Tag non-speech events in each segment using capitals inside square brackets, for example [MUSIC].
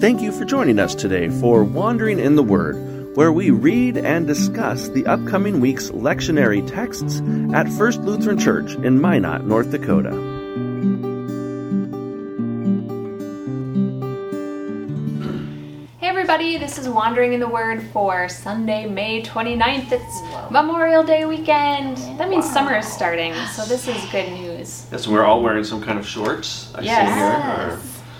Thank you for joining us today for Wandering in the Word, where we read and discuss the upcoming week's lectionary texts at First Lutheran Church in Minot, North Dakota. Hey everybody, this is Wandering in the Word for Sunday, May 29th. It's Memorial Day weekend. That means summer is starting, so this is good news. Yes, we're all wearing some kind of shorts. I Yes. see here.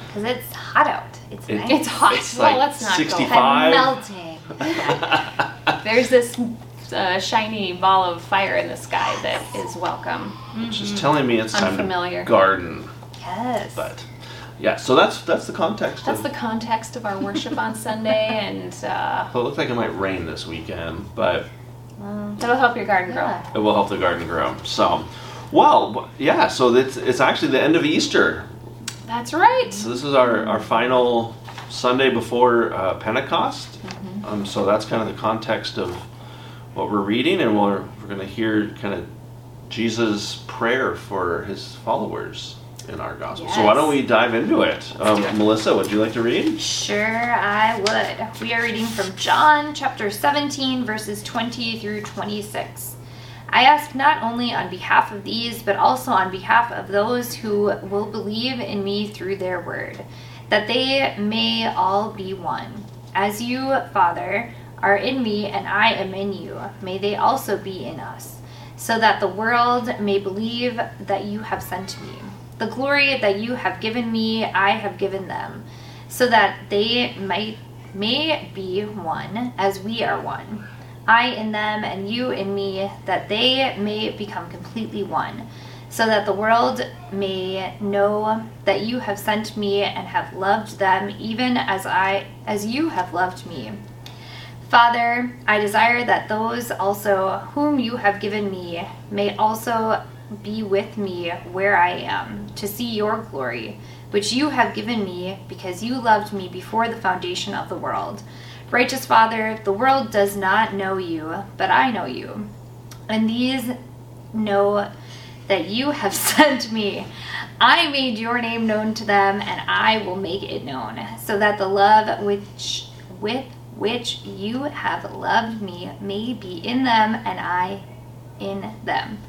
Because it's hot out. It's It- nice. It's hot. It's well, like let's not 65. I'm melting. [LAUGHS] There's this uh, shiny ball of fire in the sky that is welcome. Which is telling me it's time Unfamiliar. to garden. Yes. But yeah, so that's that's the context. That's of, the context of our worship on Sunday, [LAUGHS] and uh, So it looks like it might rain this weekend, but that'll help your garden grow. Yeah. it will help the garden grow. So, well, yeah. So it's it's actually the end of Easter. That's right. So this is our our final Sunday before uh, Pentecost. Mm-hmm. Um, so that's kind of the context of what we're reading, and we're we're going to hear kind of Jesus' prayer for his followers in our gospel. So why don't we dive into it? Um, it. Melissa, would you like to read? Sure, I would. We are reading from John chapter 17, verses 20 through 26. I ask not only on behalf of these, but also on behalf of those who will believe in me through their word, that they may all be one. As you, Father, are in me and I am in you, may they also be in us, so that the world may believe that you have sent me. The glory that you have given me, I have given them, so that they might may be one as we are one. I in them and you in me, that they may become completely one, so that the world may know that you have sent me and have loved them even as I as you have loved me. Father, I desire that those also whom you have given me may also be with me where I am, to see your glory, which you have given me because you loved me before the foundation of the world. Righteous Father, the world does not know you, but I know you. And these know that you have [LAUGHS] sent me. I made your name known to them, and I will make it known, so that the love which with which you have loved me may be in them, and I in them. [LAUGHS]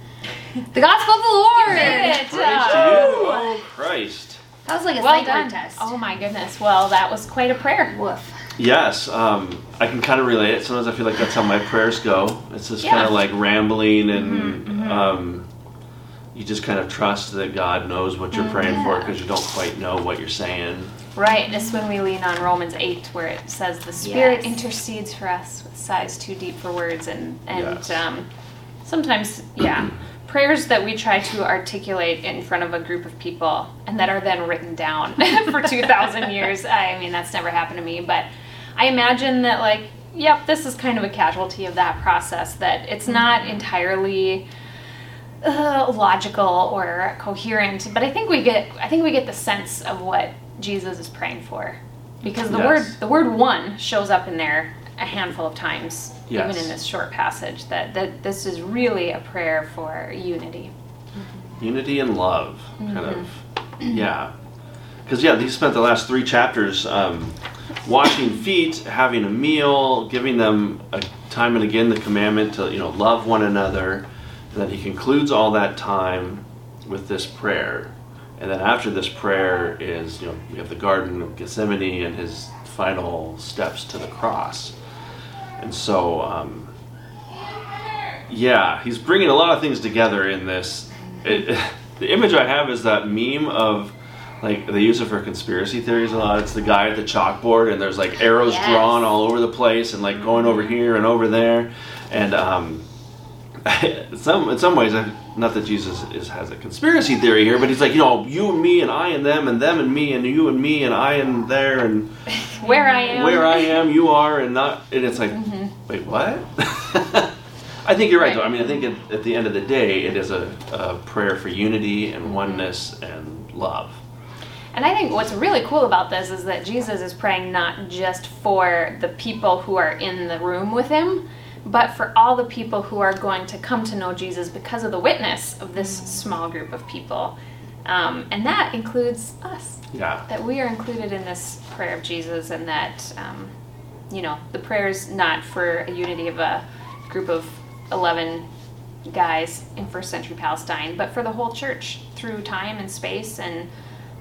The gospel of the Lord. did it. Praise to oh Christ. That was like a Well well test. Oh my goodness. Well, that was quite a prayer. Woof. Yes, um, I can kind of relate it. Sometimes I feel like that's how my prayers go. It's just Yeah. kind of like rambling, and Mm-hmm, Um, you just kind of trust that God knows what you're praying for because you don't quite know what you're saying. Right, this is when we lean on Romans 8, where it says the Spirit Yes. intercedes for us with sighs too deep for words. And, and Yes. um, sometimes, yeah, prayers that we try to articulate in front of a group of people and that are then written down [LAUGHS] for 2,000 [LAUGHS] years. I mean, that's never happened to me, but I imagine that, like, yep, this is kind of a casualty of that process, that it's not entirely uh, logical or coherent but i think we get i think we get the sense of what jesus is praying for because the Yes. word the word one shows up in there a handful of times Yes. even in this short passage that, that this is really a prayer for unity Unity and love, kind Mm-hmm. of. Yeah. Because, yeah, he spent the last three chapters um, washing feet, having a meal, giving them a, time and again the commandment to, you know, love one another. And then he concludes all that time with this prayer. And then after this prayer is, you know, we have the Garden of Gethsemane and his final steps to the cross. And so, um, yeah, he's bringing a lot of things together in this. It, [LAUGHS] the image I have is that meme of, like, they use it for conspiracy theories a lot. It's the guy at the chalkboard, and there's like arrows Yes. drawn all over the place, and like going over mm-hmm. here and over there. And um, [LAUGHS] some in some ways, I, not that Jesus is, has a conspiracy theory here, but he's like, you know, you and me, and I and them, and them and me, and you and me, and I and there, and [LAUGHS] where i am where I am, you are, and not. And it's like, mm-hmm. wait, what? [LAUGHS] I think you're right, though. I mean, I think at, at the end of the day, it is a, a prayer for unity and mm-hmm. oneness and love. And I think what's really cool about this is that Jesus is praying not just for the people who are in the room with him, but for all the people who are going to come to know Jesus because of the witness of this small group of people. Um, and that includes us. Yeah. That we are included in this prayer of Jesus, and that, um, you know, the prayer is not for a unity of a group of 11 guys in first century Palestine, but for the whole church through time and space and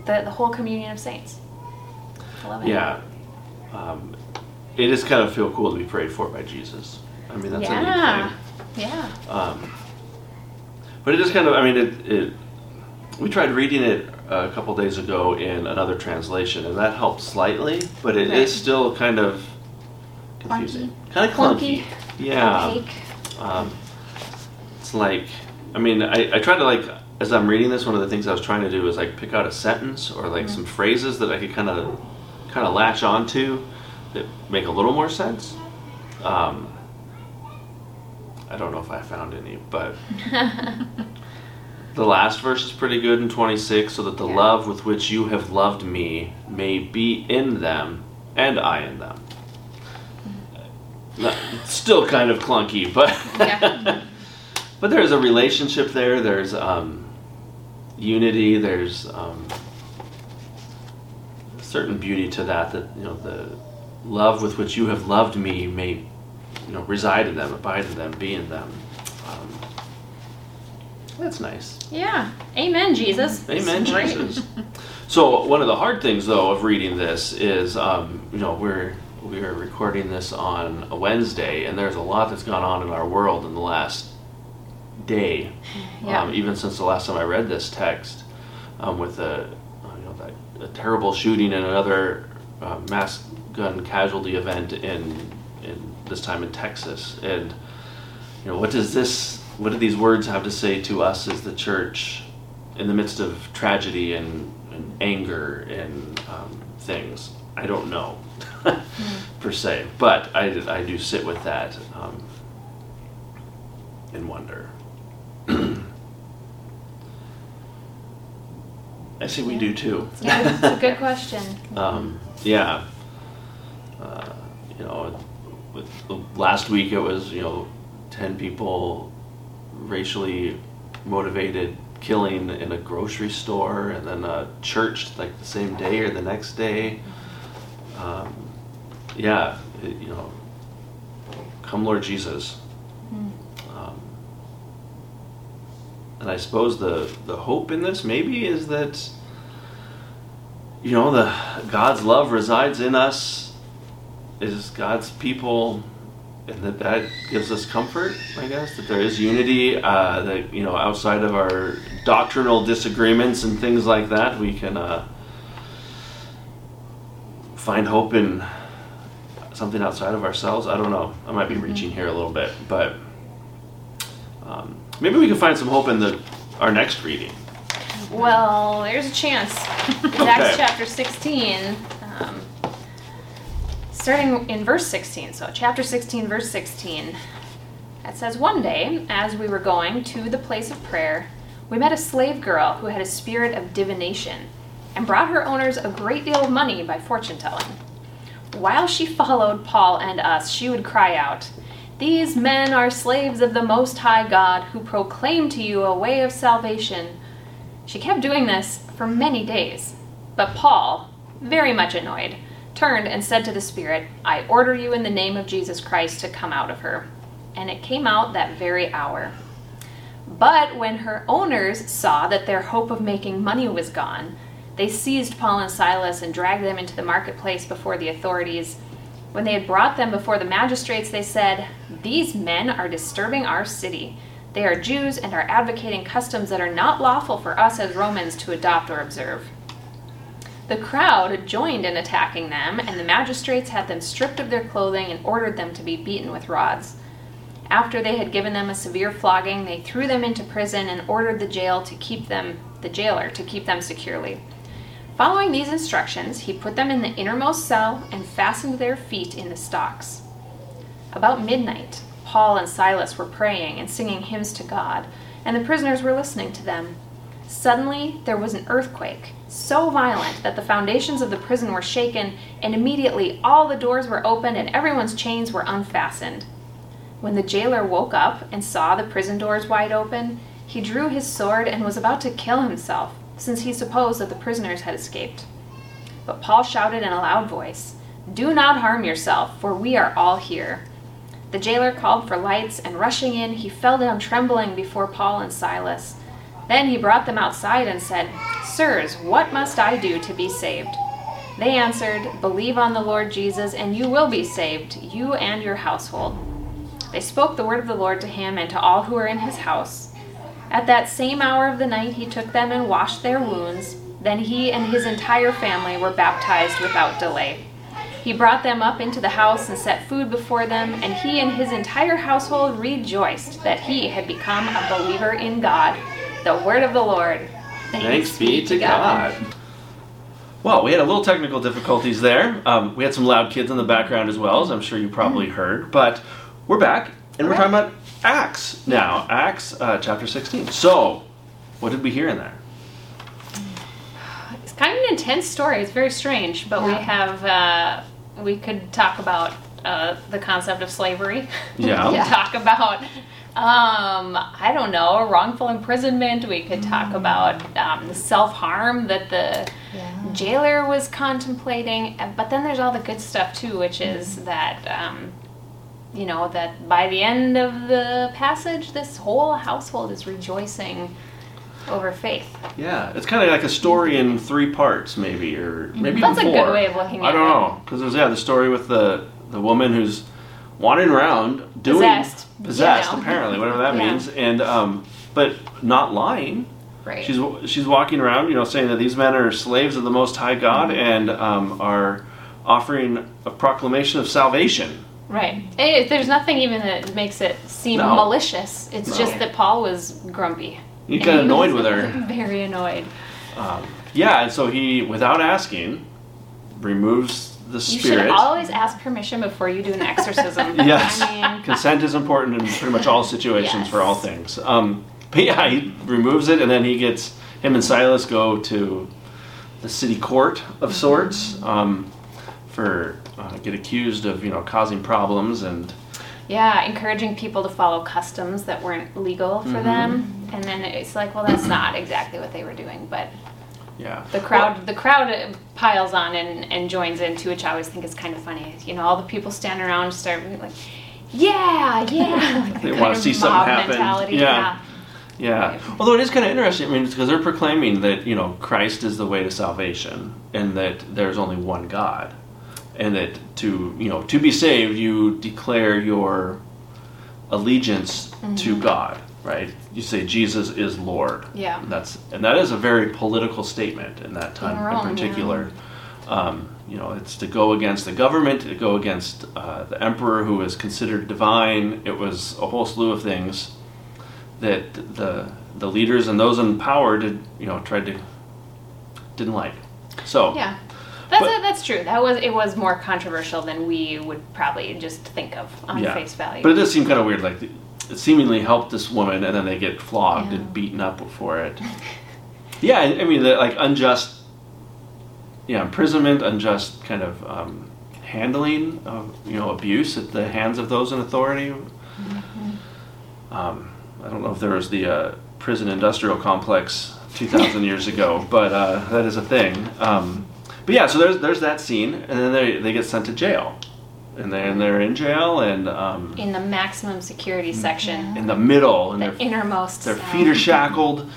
the, the whole communion of saints. I love it. Yeah. Um, it just kind of feel cool to be prayed for by Jesus. I mean, that's a Yeah. neat Yeah. Um, but it just kind of, I mean, it, it. We tried reading it a couple days ago in another translation, and that helped slightly, but it is Right. still kind of confusing, Clunky. kind of clunky. Clunky. Yeah. Um, it's like, I mean, I, I tried to like, as I'm reading this, one of the things I was trying to do is like pick out a sentence or like some phrases that I could kind of, kind of latch onto that make a little more sense. Um, I don't know if I found any, but [LAUGHS] the last verse is pretty good in 26, so that the Yeah. love with which you have loved me may be in them and I in them. No, it's still kind of clunky, but Yeah. [LAUGHS] but there's a relationship there. There's um, unity. There's um, a certain beauty to that. That you know the love with which you have loved me may you know reside in them, abide in them, be in them. Um, that's nice. Yeah. Amen, Jesus. Amen, Jesus. [LAUGHS] So one of the hard things, though, of reading this is, um, you know, we're we are recording this on a Wednesday, and there's a lot that's gone on in our world in the last day. Yeah. Um, even since the last time I read this text, um, with a you know that a terrible shooting and another uh, mass gun casualty event in in this time in Texas, and you know what does this what do these words have to say to us as the church in the midst of tragedy and, and anger and um, things i don't know [LAUGHS] per se but I, I do sit with that um, and wonder i see we do too Yeah, it's a good question. [LAUGHS] um, yeah. Uh, you know, with last week it was you know ten people racially motivated killing in a grocery store, and then a church like the same day or the next day. Um, yeah, it- you know, come Lord Jesus. Um, and I suppose the the hope in this maybe is that you know the God's love resides in us is God's people and that that gives us comfort I guess that there is unity uh, that you know outside of our doctrinal disagreements and things like that we can uh, find hope in something outside of ourselves. I don't know. I might be reaching here a little bit but um, maybe we can find some hope in the our next reading Well, there's a chance. [LAUGHS] Okay. Acts chapter 16, um, starting in verse 16. So, chapter 16, verse 16. It says, One day, as we were going to the place of prayer, we met a slave girl who had a spirit of divination and brought her owners a great deal of money by fortune telling. While she followed Paul and us, she would cry out, These men are slaves of the Most High God who proclaim to you a way of salvation. She kept doing this for many days. But Paul, very much annoyed, turned and said to the Spirit, I order you in the name of Jesus Christ to come out of her. And it came out that very hour. But when her owners saw that their hope of making money was gone, they seized Paul and Silas and dragged them into the marketplace before the authorities. When they had brought them before the magistrates, they said, These men are disturbing our city. They are Jews and are advocating customs that are not lawful for us as Romans to adopt or observe. The crowd joined in attacking them, and the magistrates had them stripped of their clothing and ordered them to be beaten with rods. After they had given them a severe flogging, they threw them into prison and ordered the jail to keep them the jailer to keep them securely. Following these instructions, he put them in the innermost cell and fastened their feet in the stocks. About midnight, Paul and Silas were praying and singing hymns to God, and the prisoners were listening to them. Suddenly, there was an earthquake, so violent that the foundations of the prison were shaken, and immediately all the doors were opened and everyone's chains were unfastened. When the jailer woke up and saw the prison doors wide open, he drew his sword and was about to kill himself. Since he supposed that the prisoners had escaped. But Paul shouted in a loud voice, Do not harm yourself, for we are all here. The jailer called for lights, and rushing in, he fell down trembling before Paul and Silas. Then he brought them outside and said, Sirs, what must I do to be saved? They answered, Believe on the Lord Jesus, and you will be saved, you and your household. They spoke the word of the Lord to him and to all who were in his house. At that same hour of the night, he took them and washed their wounds. Then he and his entire family were baptized without delay. He brought them up into the house and set food before them, and he and his entire household rejoiced that he had become a believer in God. The word of the Lord. Thanks, be to God. Well, we had a little technical difficulties there. Um, we had some loud kids in the background as well, as I'm sure you probably heard. But we're back, and we're talking about Acts now. Acts uh, chapter 16. So, what did we hear in there? It's kind of an intense story. It's very strange, but we have uh, we could talk about uh, the concept of slavery. [LAUGHS] Yeah. we Yeah. could talk about um, I don't know wrongful imprisonment. We could talk about um, the self harm that the Yeah. jailer was contemplating. But then there's all the good stuff too, which is that. Um, you know that by the end of the passage, this whole household is rejoicing over faith. Yeah, it's kind of like a story in three parts, maybe, or maybe That's a even good way of looking at it. I at don't it. know, because there's yeah the story with the the woman who's wandering around doing Possessed, possessed you know. apparently, whatever that [LAUGHS] Yeah. means, and um, but not lying. Right. She's she's walking around, you know, saying that these men are slaves of the Most High God Mm-hmm. and um, are offering a proclamation of salvation. Right. Eh, there's nothing even that makes it seem No. malicious. It's No. just that Paul was grumpy. He got [LAUGHS] annoyed with her. [LAUGHS] Very annoyed. Um, yeah, and so he, without asking, removes the spirit. You should always ask permission before you do an exorcism. [LAUGHS] Yes. I mean, Consent is important in pretty much all situations for all things. Um, but yeah, he removes it, and then he gets him and Silas go to the city court of sorts um, for uh, get accused of you know causing problems and yeah, encouraging people to follow customs that weren't legal for Mhm. them. And then it's like, well, that's not exactly what they were doing. But yeah. the crowd, the crowd piles on and, and joins in too, which I always think is kind of funny. You know, all the people standing around start like, yeah, yeah. [LAUGHS] Like They wanna see something happen. Mentality. Yeah. Yeah. Right. Although it is kind of interesting, I mean, because they're proclaiming that, you know, Christ is the way to salvation and that there's only one God. And that to, you know, to be saved, you declare your allegiance to Mm-hmm. God, right? You say Jesus is Lord. Yeah. And that's and that is a very political statement in that time Rome, in yeah. particular. Um, you know, it's to go against the government, to go against uh, the emperor who is considered divine. It was a whole slew of things that the the leaders and those in power did you know tried to didn't like. So Yeah. That's But- it, that's true. That was it was more controversial than we would probably just think of on yeah. face value. But it does seem kind of weird. Like it seemingly helped this woman, and then they get flogged Yeah. and beaten up for it. [LAUGHS] yeah, I I mean, the, like unjust, yeah, imprisonment, unjust kind of um, handling of you know abuse at the hands of those in authority. Um, I don't know if there was the uh, prison industrial complex 2,000 years ago, but uh, that is a thing. Um, but yeah, so there's there's that scene, and then they, they get sent to jail, and then they're in jail and um, in the maximum security section, in the middle, and the their innermost. their cell. feet are shackled,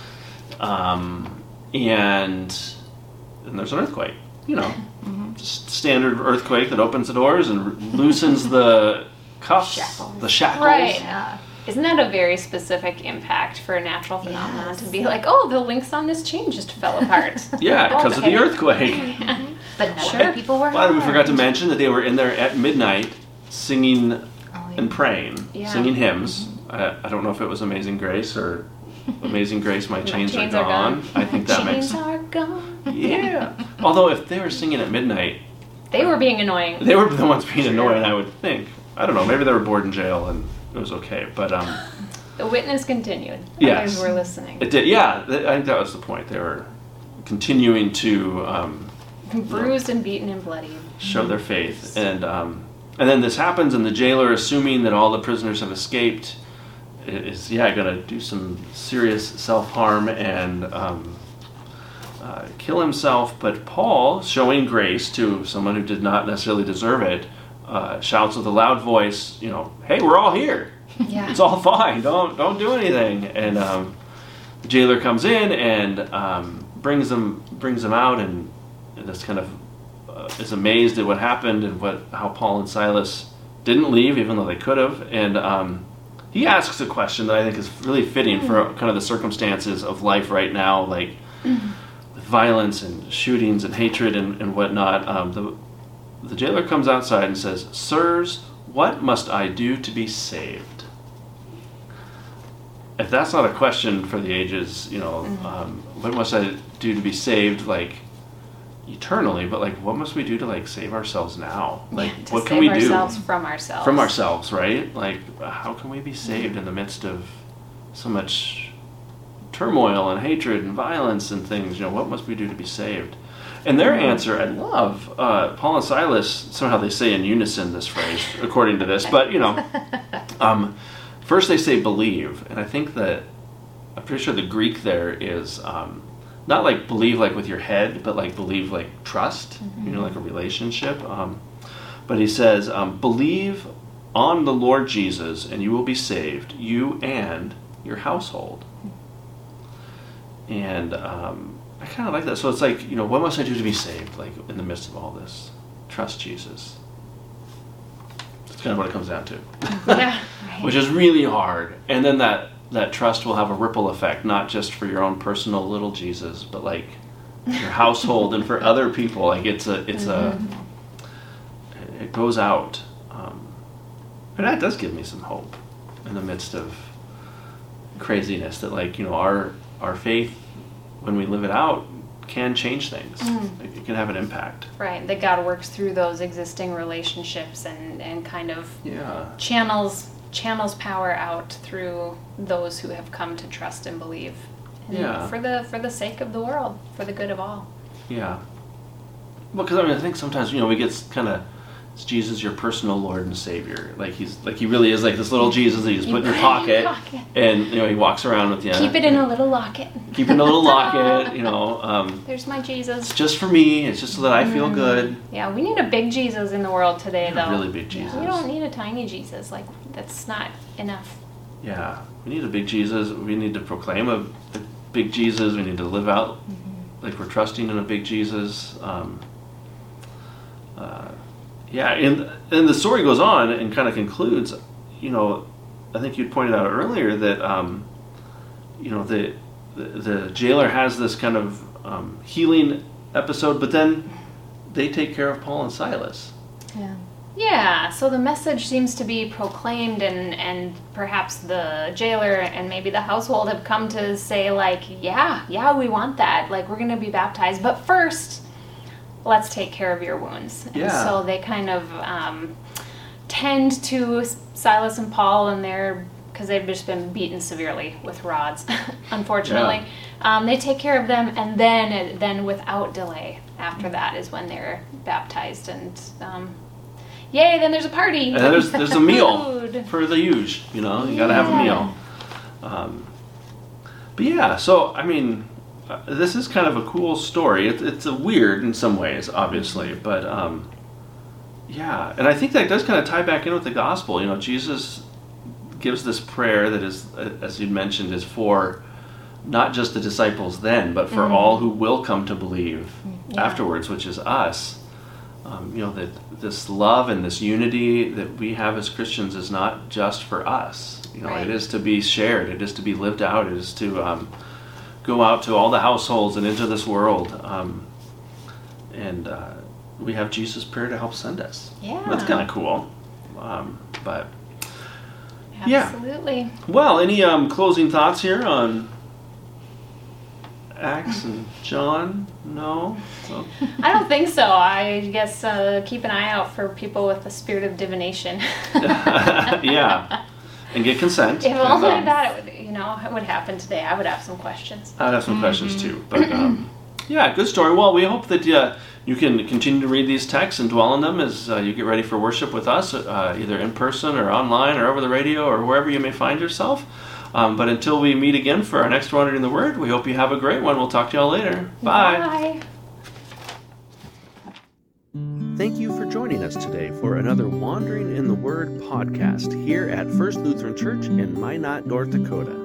um, and and there's an earthquake. You know, just standard earthquake that opens the doors and loosens the [LAUGHS] cuffs, Shackles. the shackles. Right. Yeah. Isn't that a very specific impact for a natural phenomenon Yes. to be like, oh, the links on this chain just fell apart? [LAUGHS] Yeah, because of the Okay. earthquake. [LAUGHS] [LAUGHS] But no Sure. people were Well, we forgot to mention that they were in there at midnight singing Oh, yeah. and praying, Yeah. singing hymns. Mm-hmm. I, I don't know if it was Amazing Grace or Amazing Grace, My Chains, chains Are, are gone. gone. I think that Chains makes are gone. yeah. Although if they were singing at midnight, They were being annoying. they were the ones being annoying. I would think. I don't know. Maybe they were bored in jail and it was okay. But um, [LAUGHS] The witness continued. Yes. Others were listening. it did. Yeah, th- I think that was the point. They were continuing to um, Bruised and beaten and bloody. show their faith, and um, and then this happens, and the jailer, assuming that all the prisoners have escaped, is yeah going to do some serious self harm and um, uh, kill himself, but Paul, showing grace to someone who did not necessarily deserve it, uh, shouts with a loud voice, you know, "Hey, we're all here. [LAUGHS] Yeah. It's all fine. Don't don't do anything." And um, the jailer comes in and um, brings them brings them out, and, and just kind of uh, is amazed at what happened and what how Paul and Silas didn't leave, even though they could have, and. Um, he asks a question that I think is really fitting for kind of the circumstances of life right now, like with violence and shootings and hatred and, and whatnot. Um, the, the jailer comes outside and says, Sirs, what must I do to be saved? If that's not a question for the ages, you know, um, what must I do to be saved, like eternally, but like what must we do to like save ourselves now? Like to what can save we ourselves do? from ourselves. from ourselves, right? Like, how can we be saved in the midst of so much turmoil and hatred and violence and things? You know, what must we do to be saved? And their answer, I love. Uh, Paul and Silas, somehow they say in unison this phrase, according to this, but you know, [LAUGHS] um, first they say believe, and I think that I'm pretty sure the Greek there is um, not like believe like with your head, but like believe like trust, you know, like a relationship. Um, but he says, um, believe on the Lord Jesus, and you will be saved, you and your household. And um, I kind of like that. So it's like, you know, what must I do to be saved? Like in the midst of all this, trust Jesus. That's kind of what it comes down to yeah. [LAUGHS] which is really hard. And then that that trust will have a ripple effect, not just for your own personal little Jesus, but like your household and for other people. Like it's a it's a it goes out, um, and that does give me some hope in the midst of craziness. That like you know our our faith when we live it out can change things. Mm. Like, it can have an impact. Right. That God works through those existing relationships and, and kind of Yeah. channels channels power out through those who have come to trust and believe. And Yeah. For the for the sake of the world, for the good of all. Yeah. Well, because I mean, I think sometimes you know we get kind of Jesus your personal Lord and Savior? Like he's like he really is like this little Jesus that you just You put in your pocket, pocket. and you know he walks around with you. Keep it in a little locket. keep it in a little [LAUGHS] locket. You know, um, There's my Jesus. it's just for me. It's just so that I feel good. Yeah, we need a big Jesus in the world today, A though. really big Jesus. We don't need a tiny Jesus. Like that's not enough. Yeah, we need a big Jesus. We need to proclaim a, a big Jesus. We need to live out like we're trusting in a big Jesus. Um, uh, yeah, and and the story goes on and kind of concludes. You know, I think you pointed out earlier that um, you know the, the the jailer has this kind of um, healing episode, but then they take care of Paul and Silas. Yeah. Yeah, so the message seems to be proclaimed, and, and perhaps the jailer and maybe the household have come to say, like, yeah, yeah, we want that. Like, we're going to be baptized. But first, let's take care of your wounds. And Yeah. so they kind of um, tend to Silas and Paul and their, because they've just been beaten severely with rods, [LAUGHS] unfortunately. Um, they take care of them, and then, then without delay, after that is when they're baptized. And um, yay, then there's a party. And then there's there's a [LAUGHS] meal for the huge. You know, you gotta have a meal. Um, but yeah, so I mean, uh, this is kind of a cool story. It, it's a weird in some ways, obviously, but um, yeah, and I think that does kind of tie back in with the gospel. You know, Jesus gives this prayer that is, uh, as you mentioned, is for not just the disciples then, but for all who will come to believe Yeah. afterwards, which is us. Um, you know that this love and this unity that we have as Christians is not just for us. You know, Right. it is to be shared. It is to be lived out. It is to um, go out to all the households and into this world. Um, and uh, we have Jesus' prayer to help send us. Yeah. That's kind of cool. Um, but Yeah. Absolutely. well, any um, closing thoughts here on Acts and John? No. I don't think so. I guess uh, keep an eye out for people with the spirit of divination. [LAUGHS] yeah, and get consent. [LAUGHS] If only um, that it would, know would happen today, I would have some questions. I would have some mm-hmm. questions too. But um, yeah, good story. Well, we hope that uh, you can continue to read these texts and dwell on them as uh, you get ready for worship with us, uh, either in person or online or over the radio or wherever you may find yourself. Um, but until we meet again for our next Wandering in the Word, we hope you have a great one. We'll talk to y'all later. Bye. Bye. Thank you for joining us today for another Wandering in the Word podcast here at First Lutheran Church in Minot, North Dakota.